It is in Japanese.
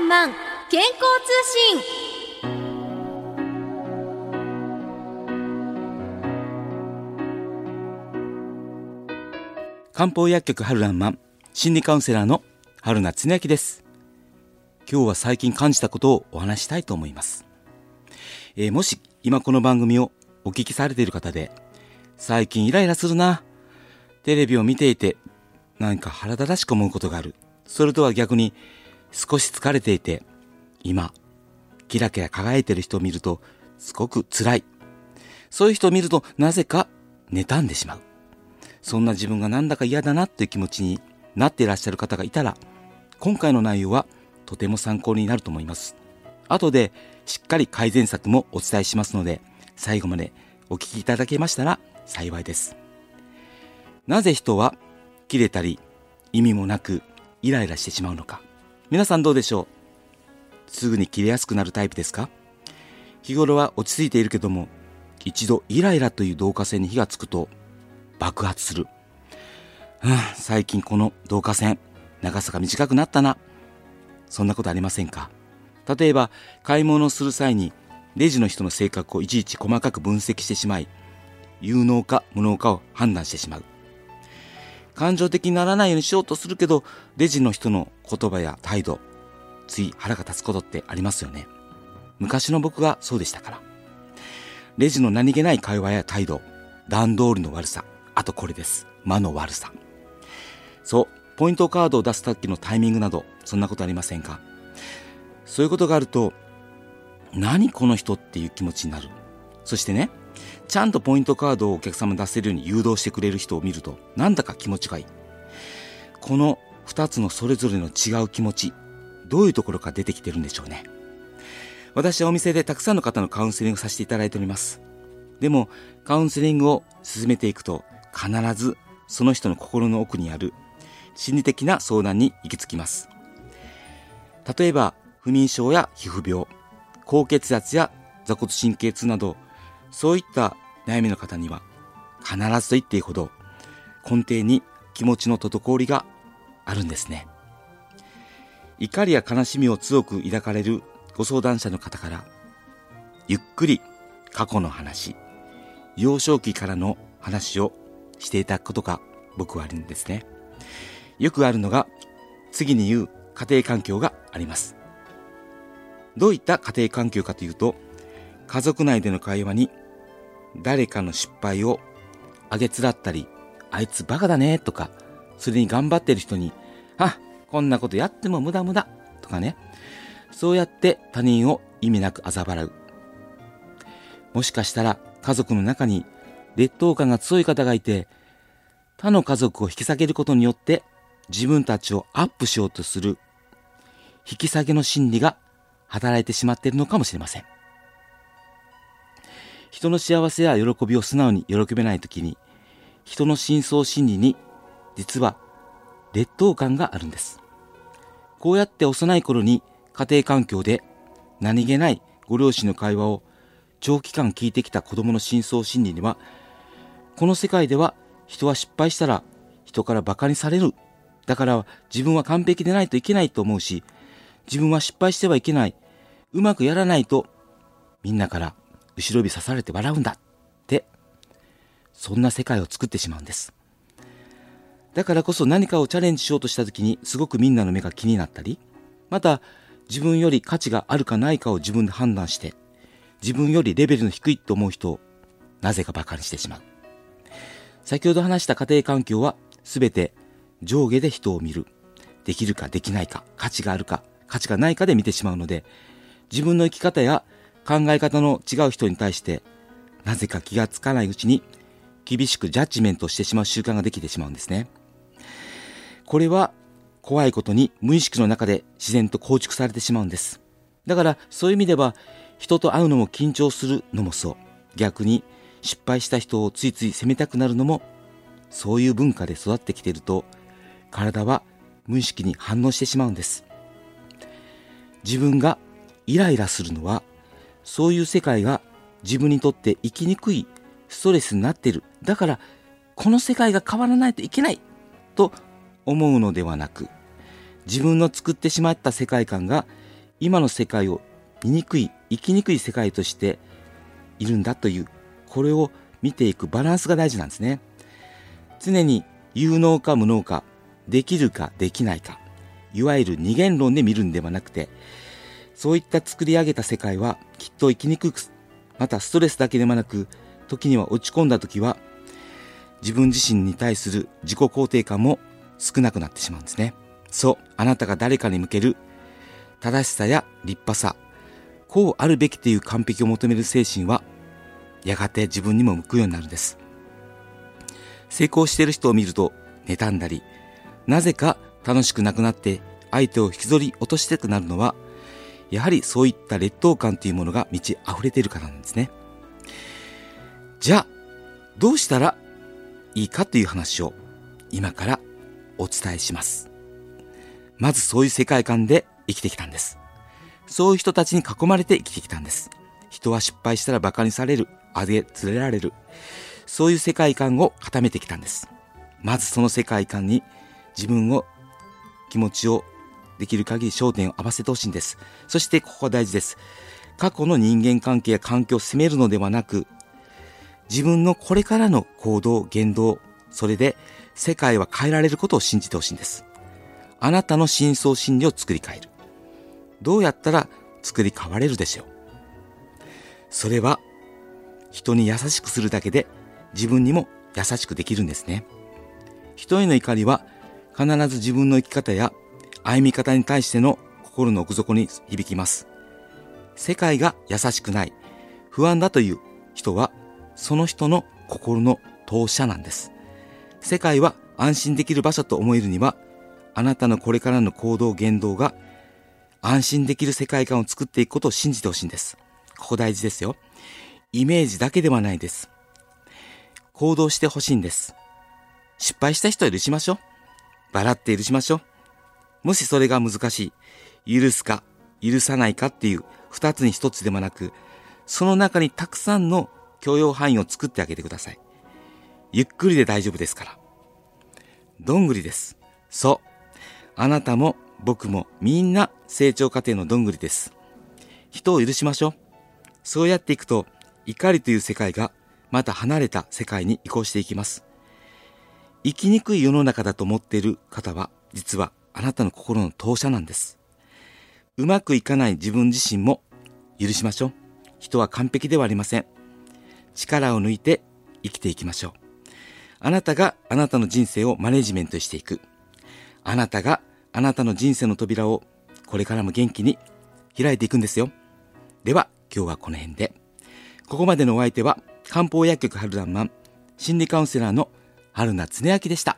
ンマン健康通信。漢方薬局春らんまん心理カウンセラーの春名恒明です。今日は最近感じたことをお話したいと思います、えーもし今この番組をお聞きされている方で最近イライラするなテレビを見ていて何か腹立たしく思うことがあるそれとは逆に少し疲れていて今キラキラ輝いてる人を見るとすごく辛いそういう人を見るとなぜか妬んでしまうそんな自分がなんだか嫌だなっていう気持ちになっていらっしゃる方がいたら、今回の内容はとても参考になると思います。後でしっかり改善策もお伝えしますので、最後までお聞きいただけましたら幸いです。なぜ人は切れたり意味もなくイライラしてしまうのか。皆さんどうでしょう？すぐに切れやすくなるタイプですか？日頃は落ち着いているけども、一度イライラという導火線に火がつくと爆発する。うん、最近この導火線、長さが短くなったな。そんなことありませんか？例えば、買い物をする際に、レジの人の性格をいちいち細かく分析してしまい、有能か無能かを判断してしまう。感情的にならないようにしようとするけど、レジの人の言葉や態度、つい腹が立つことってありますよね。昔の僕がそうでしたから。レジの何気ない会話や態度、段通りの悪さ、あとこれです。間の悪さ。そう、ポイントカードを出す時のタイミングなど、そんなことありませんか？そういうことがあると、何この人っていう気持ちになる。そしてね、ちゃんとポイントカードをお客様に出せるように誘導してくれる人を見ると、なんだか気持ちがいい。この二つのそれぞれの違う気持ち、どういうところか出てきてるんでしょうね。私はお店でたくさんの方のカウンセリングさせていただいております。でも、カウンセリングを進めていくと、必ずその人の心の奥にある心理的な相談に行き着きます。例えば、不眠症や皮膚病、高血圧や座骨神経痛など、そういった悩みの方には、必ずと言っていいほど、根底に気持ちの滞りがあるんですね。怒りや悲しみを強く抱かれるご相談者の方から、ゆっくり過去の話、幼少期からの話をしていただくことが僕はあるんですね。よくあるのが、次に言う家庭環境があります。どういった家庭環境かというと、家族内での会話に誰かの失敗をあげつらったり、あいつバカだねとか、それに頑張ってる人に、あ、こんなことやっても無駄無駄とかね、そうやって他人を意味なく嘲笑う。もしかしたら家族の中に劣等感が強い方がいて、他の家族を引き下げることによって自分たちをアップしようとする引き下げの心理が働いてしまっているのかもしれません。人の幸せや喜びを素直に喜べないときに、人の深層心理に実は劣等感があるんです。こうやって幼い頃に家庭環境で何気ないご両親の会話を長期間聞いてきた子供の深層心理には、この世界では人は失敗したら人から馬鹿にされる。だから自分は完璧でないといけないと思うし、自分は失敗してはいけない。うまくやらないとみんなから後ろ指刺されて笑うんだって、そんな世界を作ってしまうんです。だからこそ何かをチャレンジしようとした時にすごくみんなの目が気になったり、また自分より価値があるかないかを自分で判断して、自分よりレベルの低いと思う人をなぜか馬鹿にしてしまう。先ほど話した家庭環境は全て上下で人を見る。できるかできないか、価値があるか、価値がないかで見てしまうので、自分の生き方や考え方の違う人に対して、なぜか気がつかないうちに厳しくジャッジメントしてしまう習慣ができてしまうんですね。これは怖いことに無意識の中で自然と構築されてしまうんです。だからそういう意味では人と会うのも緊張するのもそう。逆に失敗した人をついつい責めたくなるのもそういう文化で育ってきていると体は無意識に反応してしまうんです。自分がイライラするのはそういう世界が自分にとって生きにくいストレスになっている。だからこの世界が変わらないといけないと思うのではなく自分の作ってしまった世界観が今の世界を見にくい生きにくい世界としているんだというこれを見ていくバランスが大事なんですね常に有能か無能かできるかできないかいわゆる二元論で見るんではなくてそういった作り上げた世界はきっと生きにくくまたストレスだけではなく時には落ち込んだ時は自分自身に対する自己肯定感も少なくなってしまうんですね。そうあなたが誰かに向ける正しさや立派さこうあるべきという完璧を求める精神はやがて自分にも向くようになるんです。成功している人を見ると妬んだりなぜか楽しくなくなって相手を引きずり落としてくなるのはやはりそういった劣等感というものが満ち溢れているからなんですね。じゃあどうしたらいいかという話を今からお伝えします。まずそういう世界観で生きてきたんです。そういう人たちに囲まれて生きてきたんです。人は失敗したら馬鹿にされる。あげ連れられる。そういう世界観を固めてきたんです。まずその世界観に自分を気持ちをできる限り焦点を合わせてほしいんです。そしてここが大事です。過去の人間関係や環境を責めるのではなく自分のこれからの行動言動それで世界は変えられることを信じてほしいんです。あなたの深層心理を作り変える。どうやったら作り変われるでしょう。それは人に優しくするだけで自分にも優しくできるんですね。人への怒りは必ず自分の生き方や歩み方に対しての心の奥底に響きます。世界が優しくない不安だという人はその人の心の投射なんです。世界は安心できる場所と思えるにはあなたのこれからの行動言動が安心できる世界観を作っていくことを信じてほしいんです。ここ大事ですよ。イメージだけではないです。行動してほしいんです。失敗した人は許しましょう。笑って許しましょう。もしそれが難しい許すか許さないかっていう二つに一つでもなくその中にたくさんの許容範囲を作ってあげてください。ゆっくりで大丈夫ですから。どんぐりです。そう。あなたも僕もみんな成長過程のどんぐりです。人を許しましょう。そうやっていくと怒りという世界がまた離れた世界に移行していきます。生きにくい世の中だと思っている方は実はあなたの心の投射なんです。うまくいかない自分自身も許しましょう。人は完璧ではありません。力を抜いて生きていきましょう。あなたがあなたの人生をマネジメントしていく。あなたがあなたの人生の扉をこれからも元気に開いていくんですよ。では今日はこの辺で。ここまでのお相手は漢方薬局春団マン心理カウンセラーの春名恒明でした。